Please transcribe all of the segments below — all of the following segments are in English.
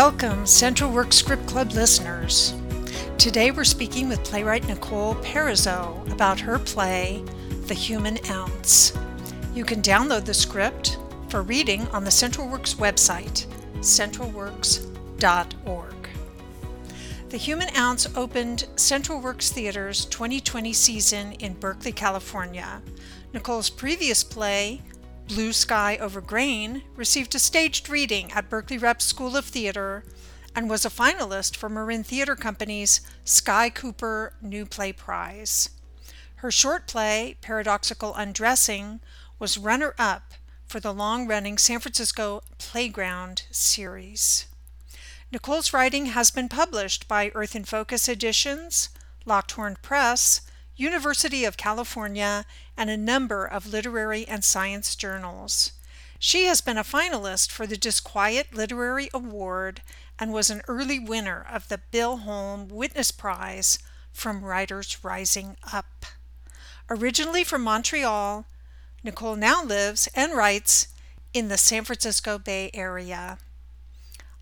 Welcome, Central Works Script Club listeners. Today we're speaking with playwright Nicole Parizeau about her play, The Human Ounce. You can download the script for reading on the Central Works website, centralworks.org. The Human Ounce opened Central Works Theater's 2020 season in Berkeley, California. Nicole's previous play, Blue Sky Over Grain received a staged reading at Berkeley Rep School of Theater and was a finalist for Marin Theater Company's Sky Cooper New Play Prize. Her short play, Paradoxical Undressing, was runner up for the long running San Francisco Playground series. Nicole's writing has been published by Earth in Focus Editions, Lockhorn Press, University of California, and a number of literary and science journals. She has been a finalist for the Disquiet Literary Award and was an early winner of the Bill Holm Witness Prize from Writers Rising Up. Originally from Montreal, Nicole now lives and writes in the San Francisco Bay Area.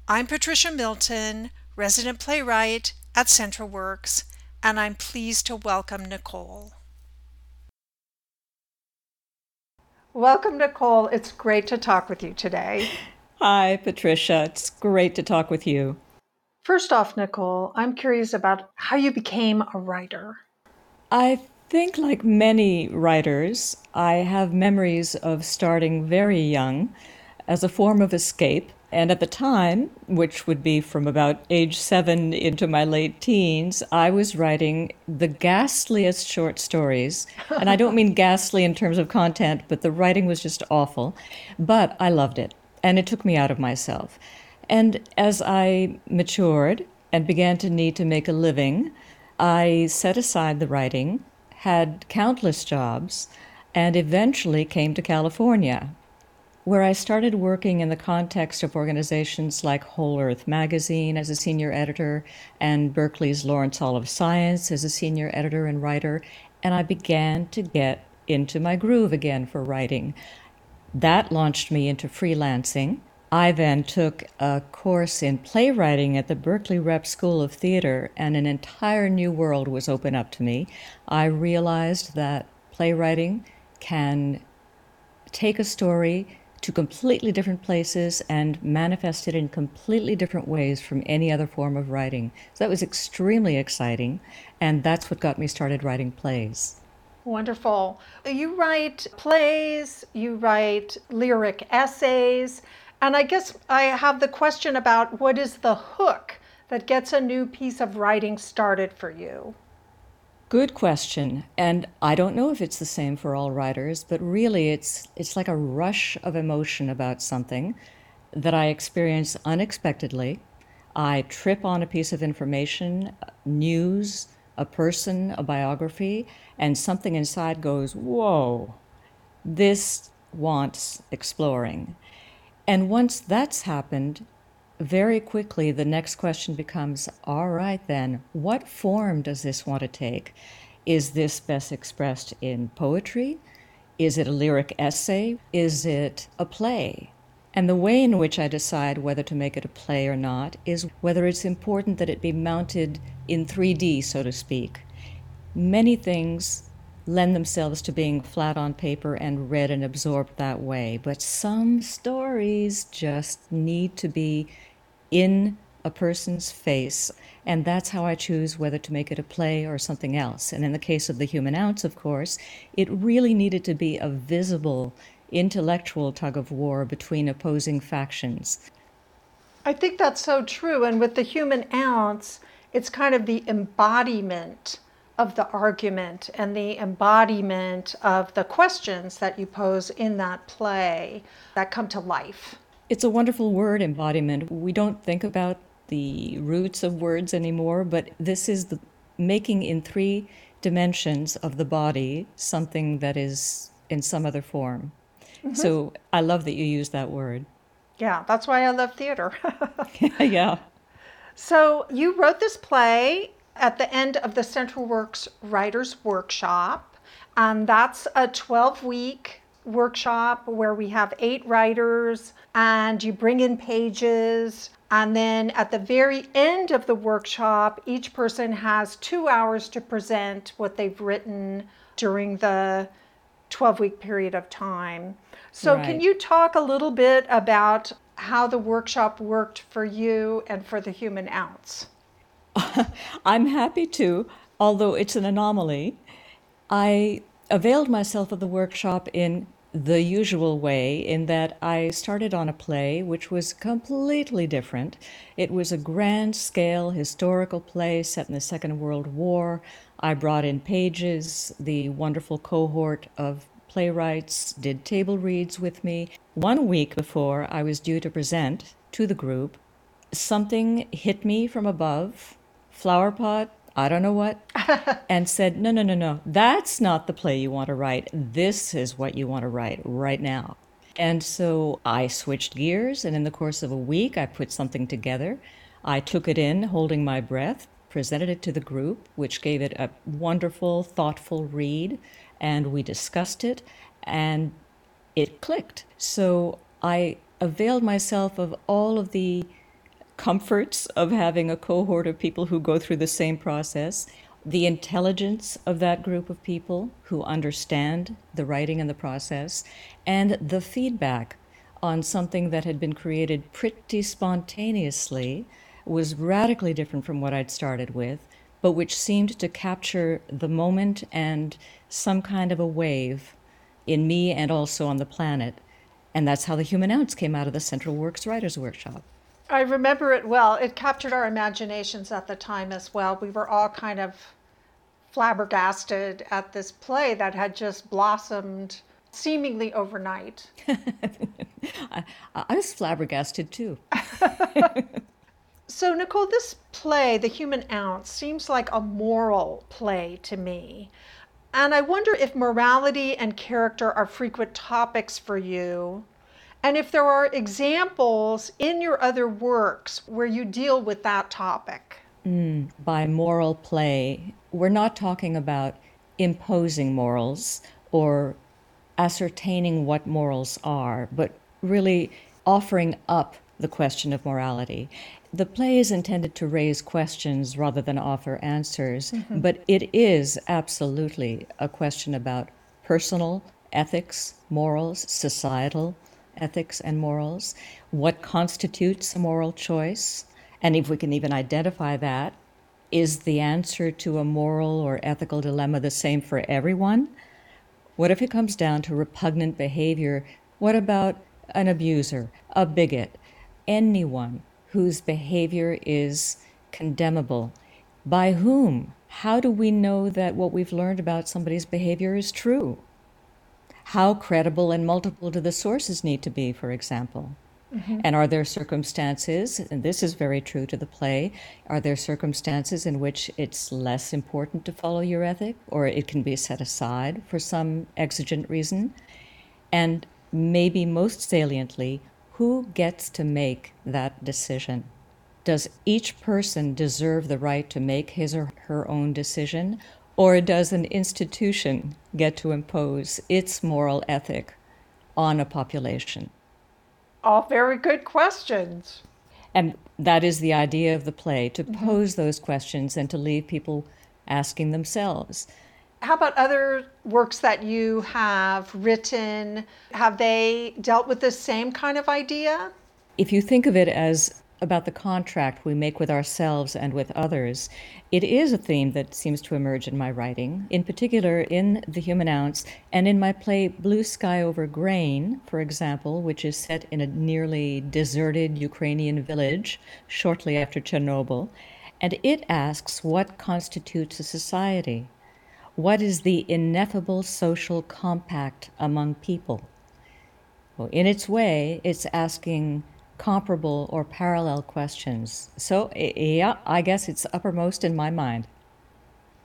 I'm Patricia Milton, resident playwright at Central Works and I'm pleased to welcome Nicole. Welcome, Nicole. It's great to talk with you today. Hi, Patricia. It's great to talk with you. First off, Nicole, I'm curious about how you became a writer. I think, like many writers, I have memories of starting very young as a form of escape and at the time, which would be from about age seven into my late teens, I was writing the ghastliest short stories. And I don't mean ghastly in terms of content, but the writing was just awful. But I loved it, and it took me out of myself. And as I matured and began to need to make a living, I set aside the writing, had countless jobs, and eventually came to California where I started working in the context of organizations like Whole Earth Magazine as a senior editor and Berkeley's Lawrence Hall of Science as a senior editor and writer, and I began to get into my groove again for writing. That launched me into freelancing. I then took a course in playwriting at the Berkeley Rep School of Theater, and an entire new world was opened up to me. I realized that playwriting can take a story to completely different places and manifested in completely different ways from any other form of writing. So that was extremely exciting, and that's what got me started writing plays. Wonderful. You write plays, you write lyric essays, and I guess I have the question about what is the hook that gets a new piece of writing started for you? Good question. And I don't know if it's the same for all writers, but really it's it's like a rush of emotion about something that I experience unexpectedly. I trip on a piece of information, news, a person, a biography, and something inside goes, "Whoa. This wants exploring." And once that's happened, very quickly, the next question becomes all right, then, what form does this want to take? Is this best expressed in poetry? Is it a lyric essay? Is it a play? And the way in which I decide whether to make it a play or not is whether it's important that it be mounted in 3D, so to speak. Many things lend themselves to being flat on paper and read and absorbed that way, but some stories just need to be in a person's face. And that's how I choose whether to make it a play or something else. And in the case of The Human Ounce, of course, it really needed to be a visible intellectual tug of war between opposing factions. I think that's so true. And with The Human Ounce, it's kind of the embodiment of the argument and the embodiment of the questions that you pose in that play that come to life. It's a wonderful word, embodiment. We don't think about the roots of words anymore, but this is the making in three dimensions of the body something that is in some other form. Mm-hmm. So I love that you use that word. Yeah, that's why I love theater. yeah. So you wrote this play at the end of the Central Works Writers Workshop, and that's a 12 week workshop where we have eight writers and you bring in pages. And then at the very end of the workshop, each person has two hours to present what they've written during the 12 week period of time. So, right. can you talk a little bit about how the workshop worked for you and for the human ounce? I'm happy to, although it's an anomaly. I availed myself of the workshop in the usual way, in that I started on a play which was completely different. It was a grand scale historical play set in the Second World War. I brought in pages, the wonderful cohort of playwrights did table reads with me. One week before I was due to present to the group, something hit me from above, flower pot, I don't know what, and said, No, no, no, no, that's not the play you want to write. This is what you want to write right now. And so I switched gears, and in the course of a week, I put something together. I took it in, holding my breath, presented it to the group, which gave it a wonderful, thoughtful read, and we discussed it, and it clicked. So I availed myself of all of the comforts of having a cohort of people who go through the same process, the intelligence of that group of people who understand the writing and the process, and the feedback on something that had been created pretty spontaneously was radically different from what I'd started with, but which seemed to capture the moment and some kind of a wave in me and also on the planet. And that's how the human ounce came out of the Central Works Writers Workshop. I remember it well. It captured our imaginations at the time as well. We were all kind of flabbergasted at this play that had just blossomed seemingly overnight. I, I, was flabbergasted too. so, Nicole, this play, The Human Ounce, seems like a moral play to me. And I wonder if morality and character are frequent topics for you and if there are examples in your other works where you deal with that topic. Mm, by moral play, we're not talking about imposing morals or ascertaining what morals are, but really offering up the question of morality. The play is intended to raise questions rather than offer answers, mm-hmm. but it is absolutely a question about personal ethics, morals, societal ethics and morals, what constitutes a moral choice, and if we can even identify that, is the answer to a moral or ethical dilemma the same for everyone? What if it comes down to repugnant behavior? What about an abuser, a bigot, anyone whose behavior is condemnable? By whom? How do we know that what we've learned about somebody's behavior is true? How credible and multiple do the sources need to be, for example? Mm-hmm. And are there circumstances, and this is very true to the play, are there circumstances in which it's less important to follow your ethic or it can be set aside for some exigent reason? And maybe most saliently, who gets to make that decision? Does each person deserve the right to make his or her own decision, or does an institution get to impose its moral ethic on a population? All very good questions. And that is the idea of the play to mm-hmm. pose those questions and to leave people asking themselves. How about other works that you have written? Have they dealt with the same kind of idea? If you think of it as about the contract we make with ourselves and with others, it is a theme that seems to emerge in my writing, in particular in The Human Ounce and in my play Blue Sky Over Grain, for example, which is set in a nearly deserted Ukrainian village shortly after Chernobyl. And it asks what constitutes a society? What is the ineffable social compact among people? Well, in its way, it's asking comparable or parallel questions. So, yeah, I guess it's uppermost in my mind.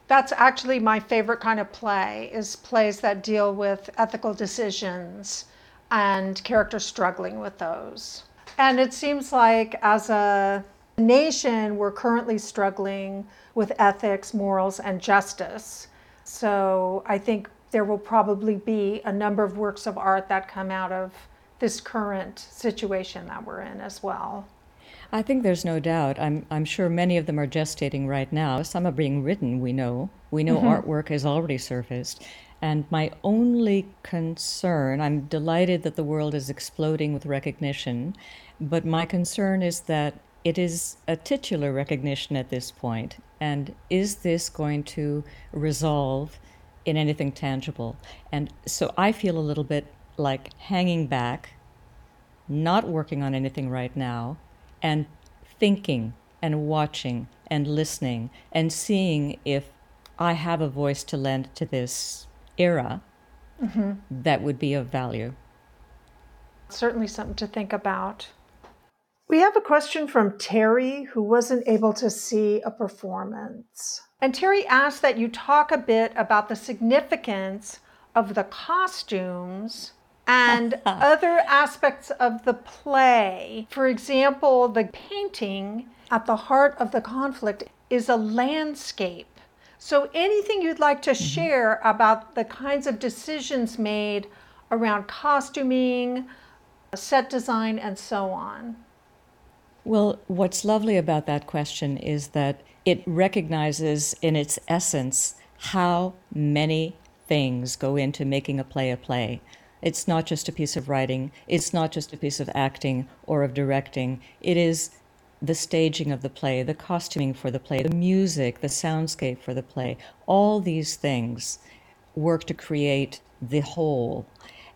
That's actually my favorite kind of play is plays that deal with ethical decisions and characters struggling with those. And it seems like as a nation we're currently struggling with ethics, morals and justice. So, I think there will probably be a number of works of art that come out of this current situation that we're in as well. I think there's no doubt. I'm, I'm sure many of them are gestating right now. Some are being written, we know. We know mm-hmm. artwork has already surfaced. And my only concern, I'm delighted that the world is exploding with recognition, but my concern is that it is a titular recognition at this point. And is this going to resolve in anything tangible? And so I feel a little bit like hanging back, not working on anything right now, and thinking and watching and listening and seeing if I have a voice to lend to this era mm-hmm. that would be of value. Certainly something to think about. We have a question from Terry who wasn't able to see a performance. And Terry asked that you talk a bit about the significance of the costumes and other aspects of the play. For example, the painting at the heart of the conflict is a landscape. So, anything you'd like to mm-hmm. share about the kinds of decisions made around costuming, set design, and so on? Well, what's lovely about that question is that it recognizes in its essence how many things go into making a play a play. It's not just a piece of writing, it's not just a piece of acting or of directing. It is the staging of the play, the costuming for the play, the music, the soundscape for the play. All these things work to create the whole.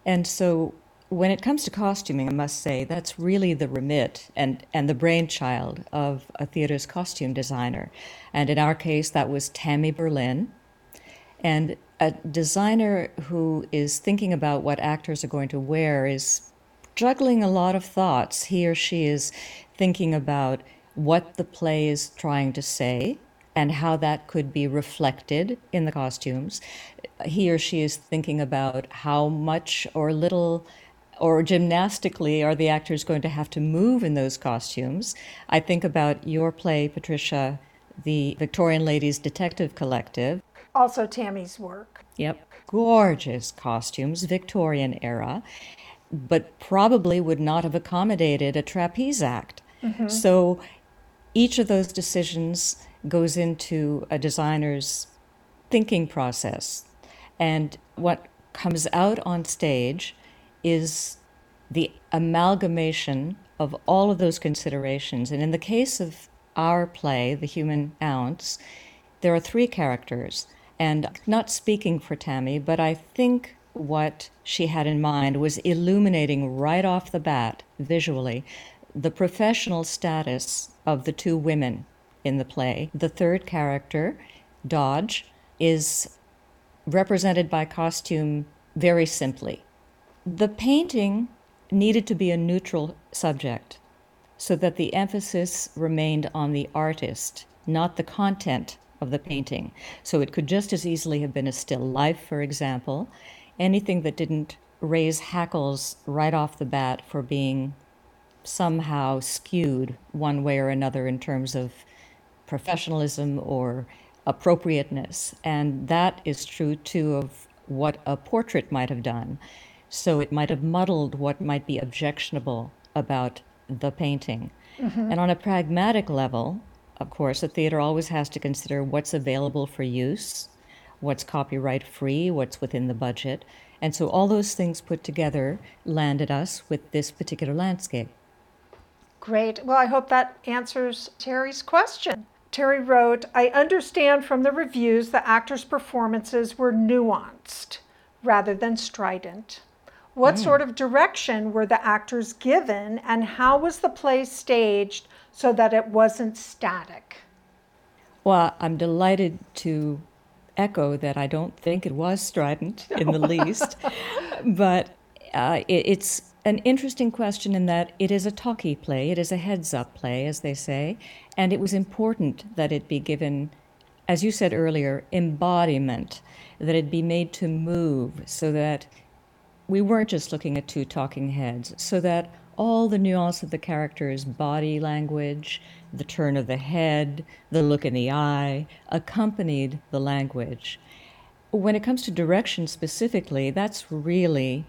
And so when it comes to costuming, I must say that's really the remit and, and the brainchild of a theater's costume designer. And in our case, that was Tammy Berlin. And a designer who is thinking about what actors are going to wear is juggling a lot of thoughts. He or she is thinking about what the play is trying to say and how that could be reflected in the costumes. He or she is thinking about how much or little or gymnastically are the actors going to have to move in those costumes. I think about your play, Patricia, the Victorian Ladies Detective Collective. Also, Tammy's work. Yep. Gorgeous costumes, Victorian era, but probably would not have accommodated a trapeze act. Mm-hmm. So each of those decisions goes into a designer's thinking process. And what comes out on stage is the amalgamation of all of those considerations. And in the case of our play, The Human Ounce, there are three characters. And not speaking for Tammy, but I think what she had in mind was illuminating right off the bat, visually, the professional status of the two women in the play. The third character, Dodge, is represented by costume very simply. The painting needed to be a neutral subject so that the emphasis remained on the artist, not the content of the painting. So it could just as easily have been a still life, for example, anything that didn't raise hackles right off the bat for being somehow skewed one way or another in terms of professionalism or appropriateness. And that is true too of what a portrait might have done. So it might have muddled what might be objectionable about the painting. Mm-hmm. And on a pragmatic level, of course, a theater always has to consider what's available for use, what's copyright free, what's within the budget. And so all those things put together landed us with this particular landscape. Great. Well, I hope that answers Terry's question. Terry wrote, I understand from the reviews the actors' performances were nuanced rather than strident. What mm. sort of direction were the actors given, and how was the play staged so that it wasn't static? Well, I'm delighted to echo that I don't think it was strident in the least, but uh, it, it's an interesting question in that it is a talkie play, it is a heads up play, as they say, and it was important that it be given, as you said earlier, embodiment, that it be made to move so that we weren't just looking at two talking heads, so that all the nuance of the character's body language, the turn of the head, the look in the eye, accompanied the language. when it comes to direction specifically, that's really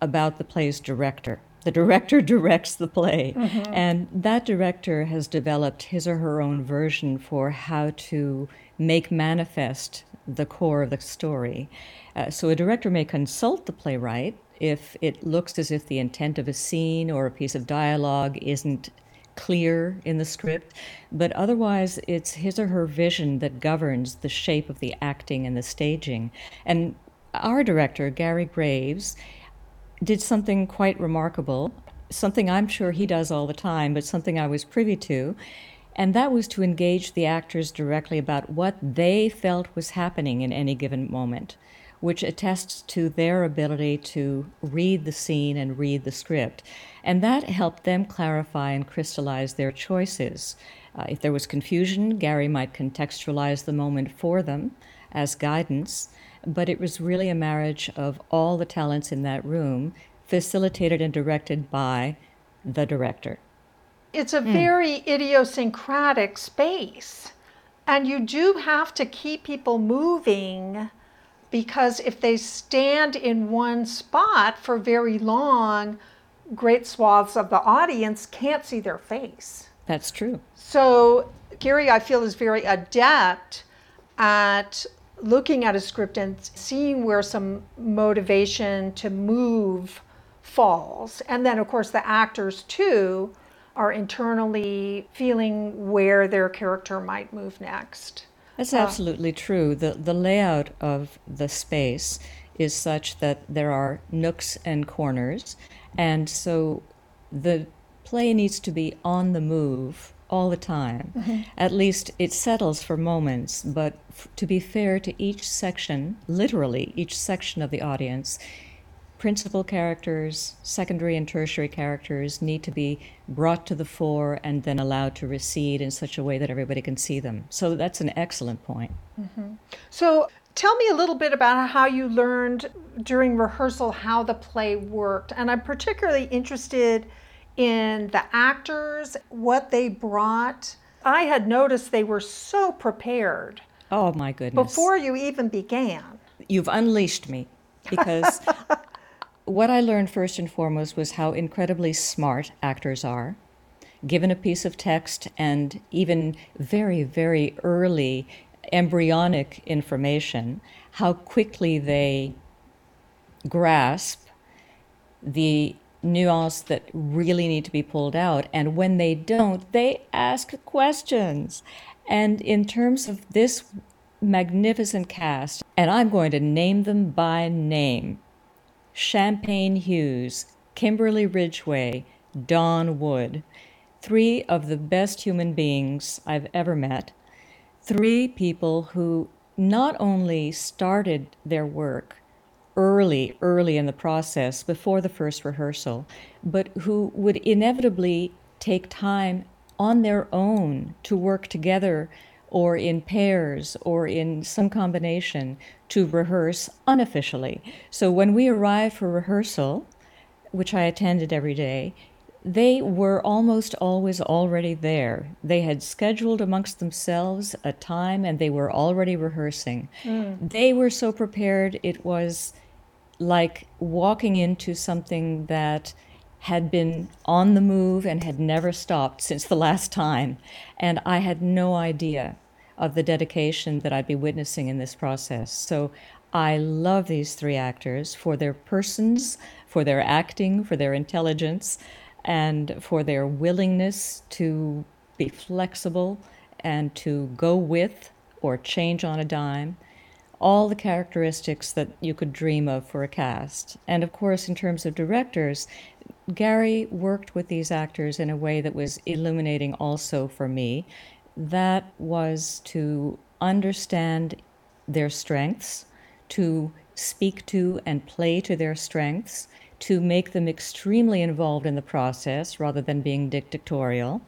about the play's director. The director directs the play, mm-hmm. and that director has developed his or her own version for how to make manifest the core of the story. Uh, so a director may consult the playwright if it looks as if the intent of a scene or a piece of dialogue isn't clear in the script, but otherwise it's his or her vision that governs the shape of the acting and the staging. And our director, Gary Graves, did something quite remarkable, something I'm sure he does all the time, but something I was privy to. And that was to engage the actors directly about what they felt was happening in any given moment which attests to their ability to read the scene and read the script. And that helped them clarify and crystallize their choices. Uh, if there was confusion, Gary might contextualize the moment for them as guidance, but it was really a marriage of all the talents in that room, facilitated and directed by the director. It's a mm. very idiosyncratic space, and you do have to keep people moving because if they stand in one spot for very long, great swaths of the audience can't see their face. That's true. So, Gary, I feel, is very adept at looking at a script and seeing where some motivation to move falls. And then, of course, the actors, too, are internally feeling where their character might move next. That's uh, absolutely true. The, the layout of the space is such that there are nooks and corners, and so the play needs to be on the move all the time. Mm-hmm. At least it settles for moments, but f- to be fair to each section, literally each section of the audience, principal characters, secondary and tertiary characters need to be brought to the fore and then allowed to recede in such a way that everybody can see them. So that's an excellent point. Mm-hmm. So tell me a little bit about how you learned during rehearsal how the play worked. And I'm particularly interested in the actors, what they brought. I had noticed they were so prepared. Oh my goodness. Before you even began. You've unleashed me because what I learned first and foremost was how incredibly smart actors are. Given a piece of text and even very, very early embryonic information, how quickly they grasp the nuance that really need to be pulled out. And when they don't, they ask questions. And in terms of this magnificent cast, and I'm going to name them by name Champagne Hughes, Kimberly Ridgway, Don Wood, three of the best human beings I've ever met, three people who not only started their work early, early in the process before the first rehearsal, but who would inevitably take time on their own to work together or in pairs or in some combination to rehearse unofficially. So when we arrived for rehearsal, which I attended every day, they were almost always already there. They had scheduled amongst themselves a time and they were already rehearsing. Mm. They were so prepared, it was like walking into something that had been on the move and had never stopped since the last time. And I had no idea of the dedication that I'd be witnessing in this process. So I love these three actors for their persons, for their acting, for their intelligence, and for their willingness to be flexible and to go with or change on a dime all the characteristics that you could dream of for a cast. And of course, in terms of directors, Gary worked with these actors in a way that was illuminating also for me. That was to understand their strengths, to speak to and play to their strengths, to make them extremely involved in the process rather than being dictatorial.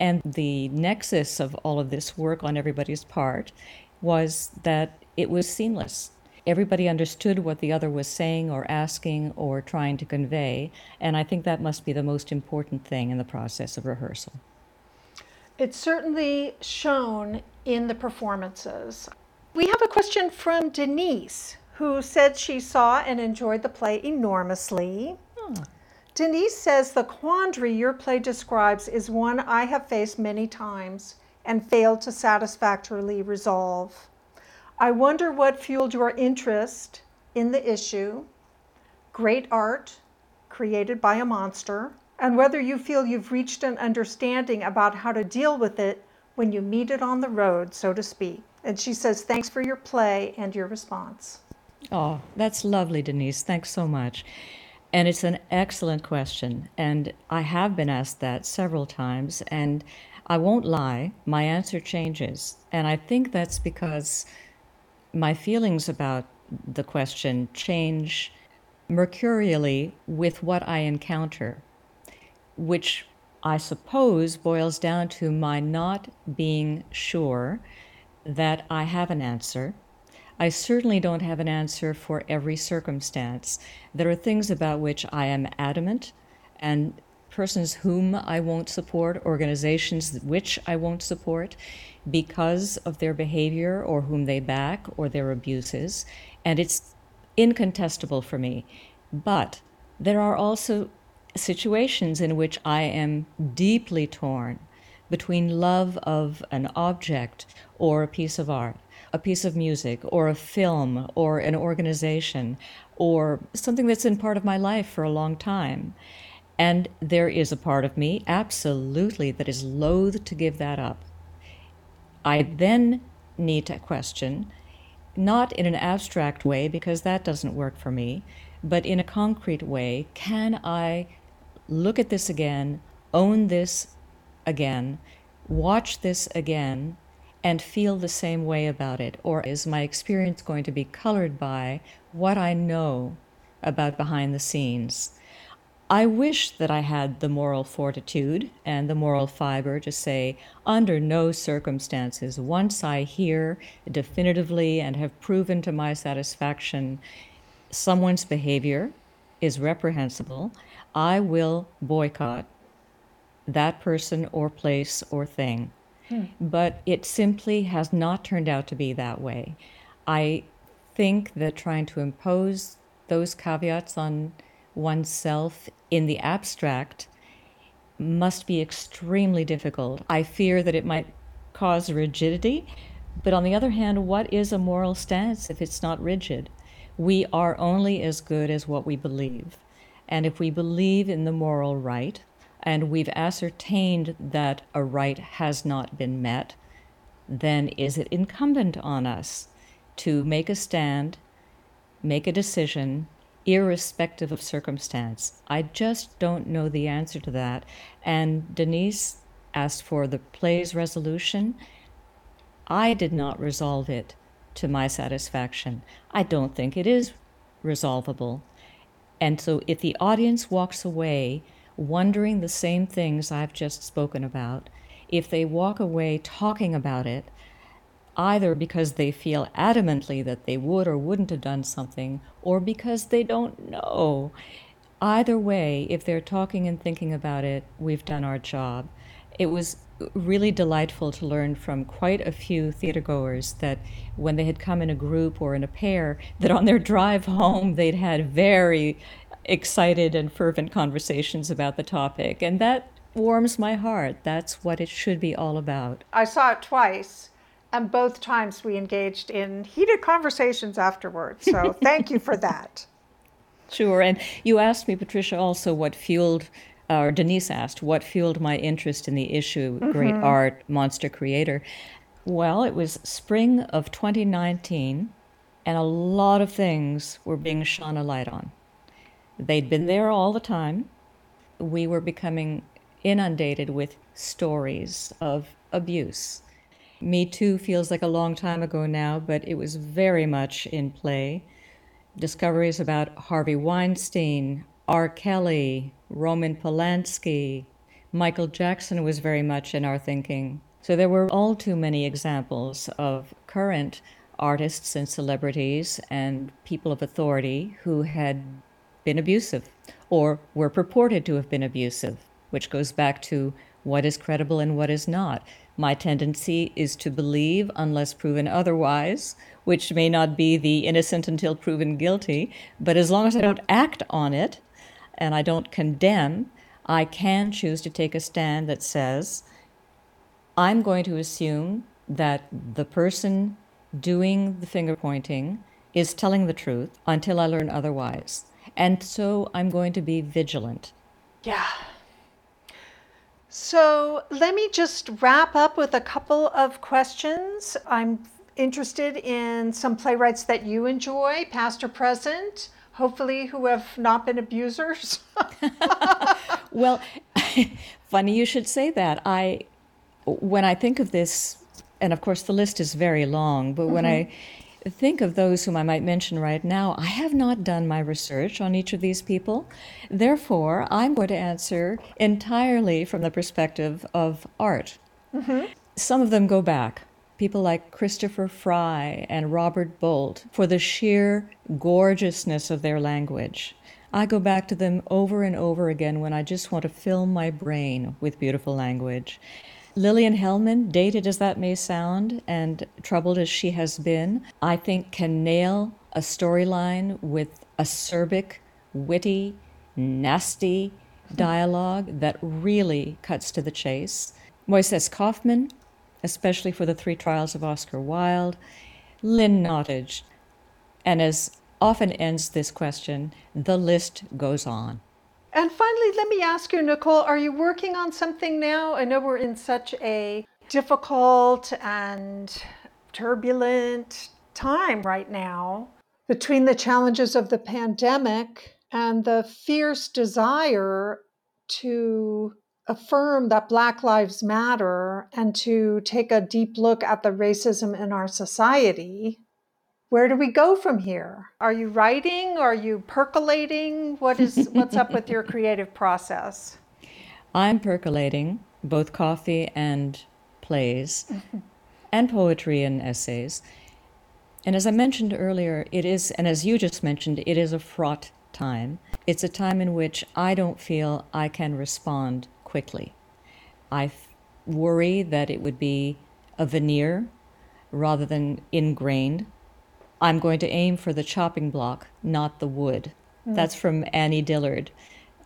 And the nexus of all of this work on everybody's part was that it was seamless. Everybody understood what the other was saying or asking or trying to convey, and I think that must be the most important thing in the process of rehearsal. It's certainly shown in the performances. We have a question from Denise, who said she saw and enjoyed the play enormously. Oh. Denise says the quandary your play describes is one I have faced many times and failed to satisfactorily resolve. I wonder what fueled your interest in the issue, great art created by a monster, and whether you feel you've reached an understanding about how to deal with it when you meet it on the road, so to speak. And she says, Thanks for your play and your response. Oh, that's lovely, Denise. Thanks so much. And it's an excellent question. And I have been asked that several times. And I won't lie, my answer changes. And I think that's because my feelings about the question change mercurially with what I encounter, which I suppose boils down to my not being sure that I have an answer. I certainly don't have an answer for every circumstance. There are things about which I am adamant, and persons whom I won't support, organizations which I won't support because of their behavior or whom they back or their abuses. And it's incontestable for me. But there are also situations in which I am deeply torn between love of an object or a piece of art, a piece of music, or a film, or an organization, or something that's been part of my life for a long time. And there is a part of me, absolutely, that is loath to give that up. I then need to question, not in an abstract way, because that doesn't work for me, but in a concrete way, can I look at this again, own this again, watch this again, and feel the same way about it? Or is my experience going to be colored by what I know about behind the scenes? I wish that I had the moral fortitude and the moral fiber to say, under no circumstances, once I hear definitively and have proven to my satisfaction someone's behavior is reprehensible, I will boycott that person or place or thing. Hmm. But it simply has not turned out to be that way. I think that trying to impose those caveats on oneself in the abstract must be extremely difficult. I fear that it might cause rigidity, but on the other hand, what is a moral stance if it's not rigid? We are only as good as what we believe. And if we believe in the moral right, and we've ascertained that a right has not been met, then is it incumbent on us to make a stand, make a decision, irrespective of circumstance? I just don't know the answer to that. And Denise asked for the play's resolution. I did not resolve it to my satisfaction. I don't think it is resolvable. And so if the audience walks away wondering the same things I've just spoken about, if they walk away talking about it, either because they feel adamantly that they would or wouldn't have done something, or because they don't know, either way, if they're talking and thinking about it, we've done our job. It was really delightful to learn from quite a few theatergoers that when they had come in a group or in a pair, that on their drive home they'd had very excited and fervent conversations about the topic. And that warms my heart. That's what it should be all about. I saw it twice, and both times we engaged in heated conversations afterwards. So thank you for that. Sure. And you asked me, Patricia, also what fueled or Denise asked, what fueled my interest in the issue, mm-hmm. great art, monster creator? Well, it was spring of 2019, and a lot of things were being shone a light on. They'd been there all the time. We were becoming inundated with stories of abuse. Me Too feels like a long time ago now, but it was very much in play. Discoveries about Harvey Weinstein, R. Kelly, Roman Polanski, Michael Jackson was very much in our thinking. So there were all too many examples of current artists and celebrities and people of authority who had been abusive or were purported to have been abusive, which goes back to what is credible and what is not. My tendency is to believe unless proven otherwise, which may not be the innocent until proven guilty, but as long as I don't act on it and I don't condemn, I can choose to take a stand that says, I'm going to assume that the person doing the finger pointing is telling the truth until I learn otherwise. And so I'm going to be vigilant. Yeah. So let me just wrap up with a couple of questions. I'm interested in some playwrights that you enjoy, past or present, hopefully who have not been abusers. well, funny you should say that. I when I think of this and of course the list is very long, but mm-hmm. when I think of those whom I might mention right now, I have not done my research on each of these people. Therefore, I'm going to answer entirely from the perspective of art. Mm-hmm. Some of them go back. People like Christopher Fry and Robert Bolt for the sheer gorgeousness of their language. I go back to them over and over again when I just want to fill my brain with beautiful language. Lillian Hellman, dated as that may sound and troubled as she has been, I think can nail a storyline with acerbic, witty, nasty dialogue that really cuts to the chase. Moises Kaufman, especially for the three trials of Oscar Wilde, Lynn Nottage, and as often ends this question, the list goes on. And finally, let me ask you, Nicole, are you working on something now? I know we're in such a difficult and turbulent time right now between the challenges of the pandemic and the fierce desire to affirm that Black Lives Matter and to take a deep look at the racism in our society where do we go from here? Are you writing? Are you percolating? What is what's up with your creative process? I'm percolating both coffee and plays mm-hmm. and poetry and essays. And as I mentioned earlier, it is and as you just mentioned, it is a fraught time. It's a time in which I don't feel I can respond quickly. I f- worry that it would be a veneer rather than ingrained I'm going to aim for the chopping block, not the wood. Mm. That's from Annie Dillard,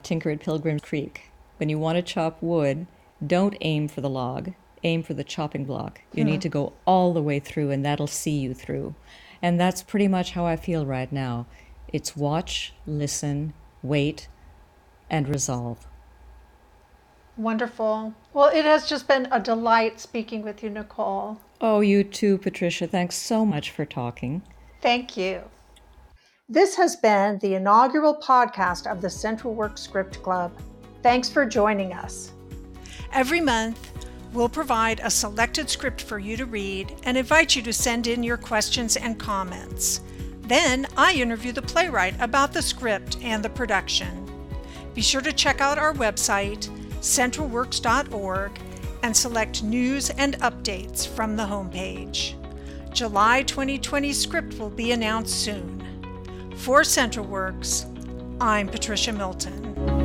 Tinker at Pilgrim Creek. When you want to chop wood, don't aim for the log, aim for the chopping block. You mm. need to go all the way through, and that'll see you through. And that's pretty much how I feel right now. It's watch, listen, wait, and resolve. Wonderful. Well, it has just been a delight speaking with you, Nicole. Oh, you too, Patricia. Thanks so much for talking. Thank you. This has been the inaugural podcast of the Central Works Script Club. Thanks for joining us. Every month, we'll provide a selected script for you to read and invite you to send in your questions and comments. Then I interview the playwright about the script and the production. Be sure to check out our website, centralworks.org, and select news and updates from the homepage. July 2020 script will be announced soon. For CentralWorks, I'm Patricia Milton.